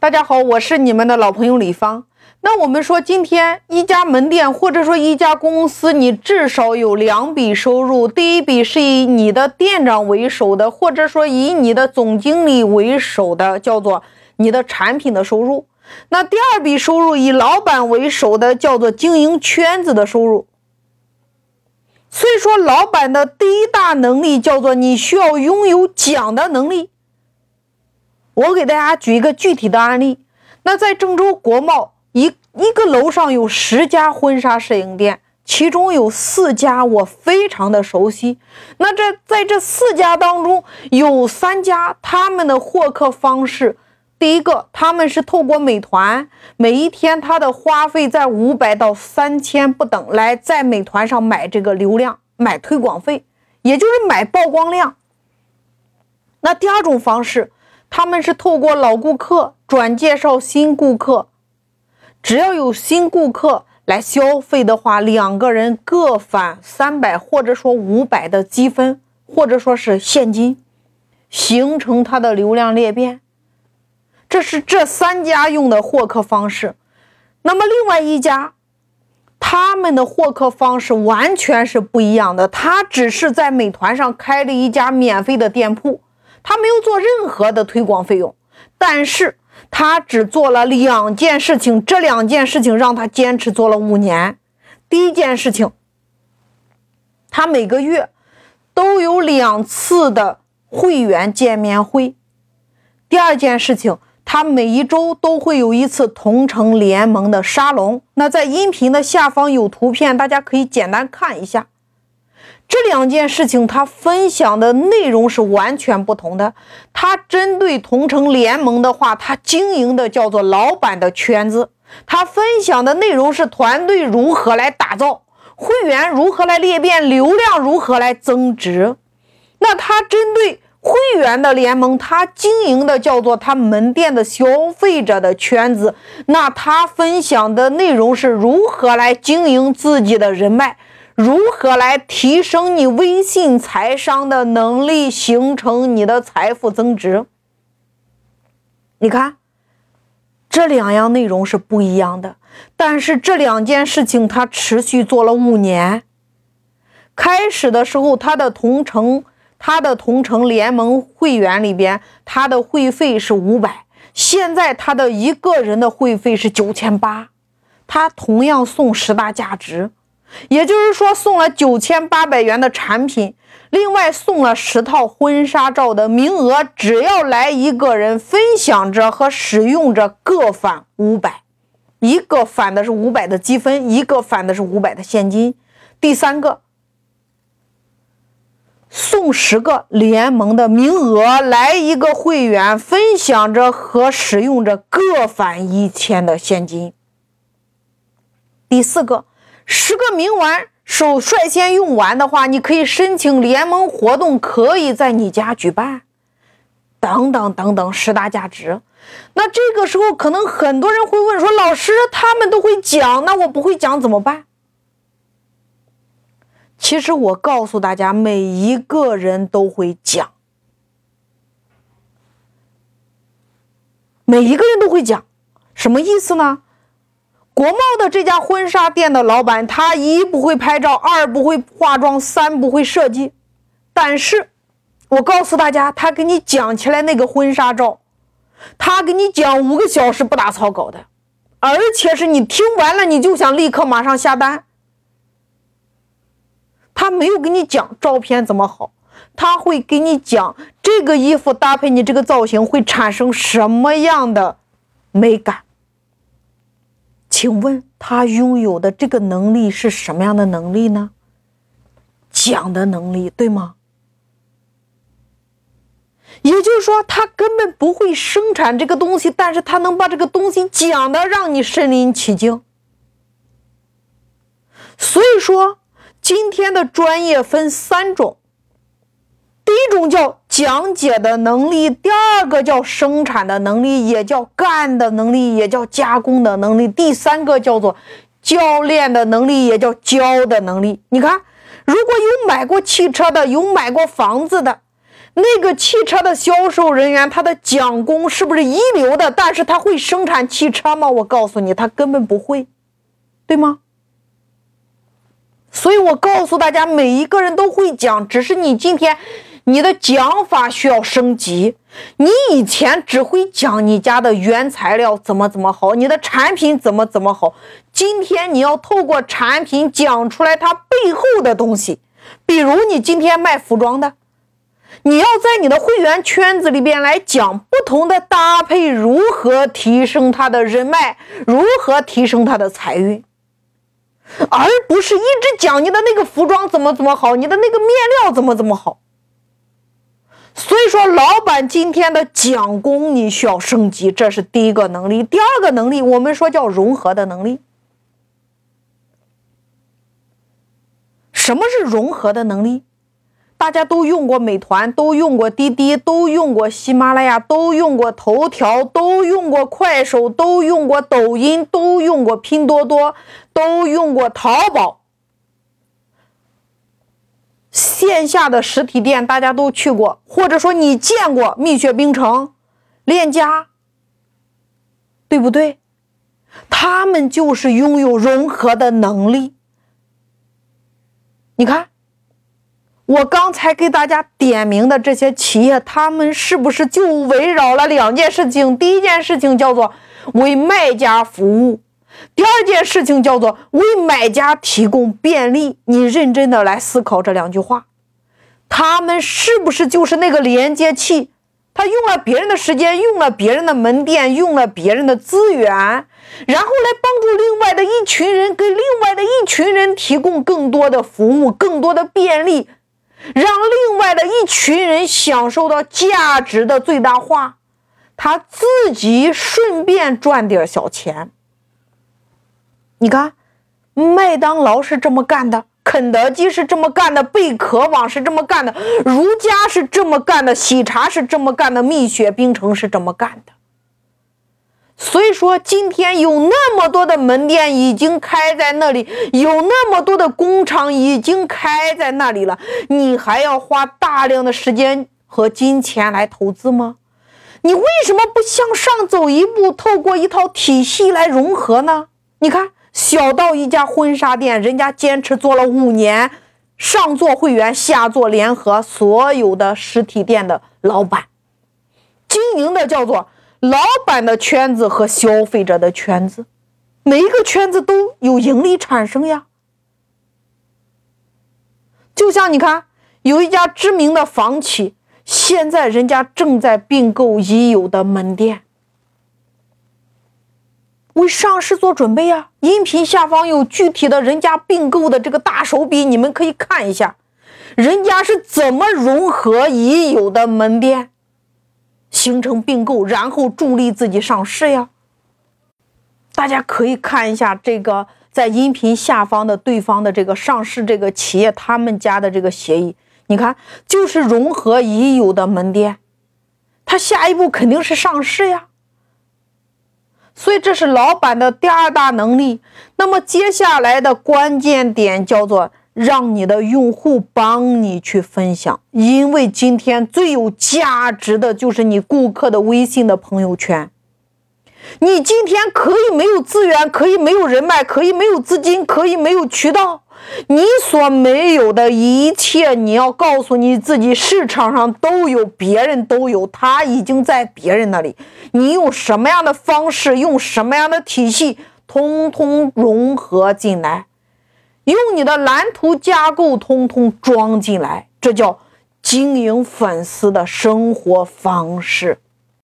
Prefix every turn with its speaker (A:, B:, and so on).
A: 大家好，我是你们的老朋友李芳。那我们说，今天一家门店或者说一家公司，你至少有两笔收入。第一笔是以你的店长为首的，或者说以你的总经理为首的，叫做你的产品的收入。那第二笔收入以老板为首的，叫做经营圈子的收入。所以说，老板的第一大能力叫做你需要拥有讲的能力。我给大家举一个具体的案例。那在郑州国贸一一个楼上有十家婚纱摄影店，其中有四家我非常的熟悉。那这在这四家当中，有三家他们的获客方式，第一个他们是透过美团，每一天他的花费在五百到三千不等，来在美团上买这个流量，买推广费，也就是买曝光量。那第二种方式。他们是透过老顾客转介绍新顾客，只要有新顾客来消费的话，两个人各返三百或者说五百的积分，或者说是现金，形成它的流量裂变。这是这三家用的获客方式。那么另外一家，他们的获客方式完全是不一样的。他只是在美团上开了一家免费的店铺。他没有做任何的推广费用，但是他只做了两件事情，这两件事情让他坚持做了五年。第一件事情，他每个月都有两次的会员见面会；第二件事情，他每一周都会有一次同城联盟的沙龙。那在音频的下方有图片，大家可以简单看一下。这两件事情，他分享的内容是完全不同的。他针对同城联盟的话，他经营的叫做老板的圈子。他分享的内容是团队如何来打造，会员如何来裂变，流量如何来增值。那他针对会员的联盟，他经营的叫做他门店的消费者的圈子。那他分享的内容是如何来经营自己的人脉。如何来提升你微信财商的能力，形成你的财富增值？你看，这两样内容是不一样的，但是这两件事情他持续做了五年。开始的时候，他的同城，他的同城联盟会员里边，他的会费是五百，现在他的一个人的会费是九千八，他同样送十大价值。也就是说，送了九千八百元的产品，另外送了十套婚纱照的名额，只要来一个人分享者和使用者各返五百，一个返的是五百的积分，一个返的是五百的现金。第三个，送十个联盟的名额，来一个会员分享者和使用者各返一千的现金。第四个。十个名丸首率先用完的话，你可以申请联盟活动，可以在你家举办，等等等等，十大价值。那这个时候，可能很多人会问说：“老师，他们都会讲，那我不会讲怎么办？”其实我告诉大家，每一个人都会讲，每一个人都会讲，什么意思呢？国贸的这家婚纱店的老板，他一不会拍照，二不会化妆，三不会设计。但是，我告诉大家，他给你讲起来那个婚纱照，他给你讲五个小时不打草稿的，而且是你听完了你就想立刻马上下单。他没有给你讲照片怎么好，他会给你讲这个衣服搭配你这个造型会产生什么样的美感。请问他拥有的这个能力是什么样的能力呢？讲的能力，对吗？也就是说，他根本不会生产这个东西，但是他能把这个东西讲的让你身临其境。所以说，今天的专业分三种。第一种叫讲解的能力，第二个叫生产的能力，也叫干的能力，也叫加工的能力。第三个叫做教练的能力，也叫教的能力。你看，如果有买过汽车的，有买过房子的，那个汽车的销售人员，他的讲工是不是一流的？但是他会生产汽车吗？我告诉你，他根本不会，对吗？所以我告诉大家，每一个人都会讲，只是你今天你的讲法需要升级。你以前只会讲你家的原材料怎么怎么好，你的产品怎么怎么好。今天你要透过产品讲出来它背后的东西。比如你今天卖服装的。你要在你的会员圈子里边来讲不同的搭配，如何提升他的人脉，如何提升他的财运，而不是一直讲你的那个服装怎么怎么好，你的那个面料怎么怎么好。所以说，老板今天的讲功你需要升级，这是第一个能力。第二个能力，我们说叫融合的能力。什么是融合的能力？大家都用过美团，都用过滴滴，都用过喜马拉雅，都用过头条，都用过快手，都用过抖音，都用过拼多多，都用过淘宝。线下的实体店大家都去过，或者说你见过蜜雪冰城、链家，对不对？他们就是拥有融合的能力。你看。我刚才给大家点名的这些企业，他们是不是就围绕了两件事情？第一件事情叫做为卖家服务，第二件事情叫做为买家提供便利。你认真的来思考这两句话，他们是不是就是那个连接器？他用了别人的时间，用了别人的门店，用了别人的资源，然后来帮助另外的一群人，给另外的一群人提供更多的服务，更多的便利。让另外的一群人享受到价值的最大化，他自己顺便赚点小钱。你看，麦当劳是这么干的，肯德基是这么干的，贝壳网是这么干的，如家是这么干的，喜茶是这么干的，蜜雪冰城是这么干的。所以说，今天有那么多的门店已经开在那里，有那么多的工厂已经开在那里了，你还要花大量的时间和金钱来投资吗？你为什么不向上走一步，透过一套体系来融合呢？你看，小到一家婚纱店，人家坚持做了五年，上做会员，下做联合，所有的实体店的老板经营的叫做。老板的圈子和消费者的圈子，每一个圈子都有盈利产生呀。就像你看，有一家知名的房企，现在人家正在并购已有的门店，为上市做准备呀。音频下方有具体的人家并购的这个大手笔，你们可以看一下，人家是怎么融合已有的门店。形成并购，然后助力自己上市呀。大家可以看一下这个在音频下方的对方的这个上市这个企业他们家的这个协议，你看就是融合已有的门店，他下一步肯定是上市呀。所以这是老板的第二大能力。那么接下来的关键点叫做。让你的用户帮你去分享，因为今天最有价值的就是你顾客的微信的朋友圈。你今天可以没有资源，可以没有人脉，可以没有资金，可以没有渠道，你所没有的一切，你要告诉你自己，市场上都有，别人都有，他已经在别人那里。你用什么样的方式，用什么样的体系，通通融合进来。用你的蓝图架构通通装进来，这叫经营粉丝的生活方式。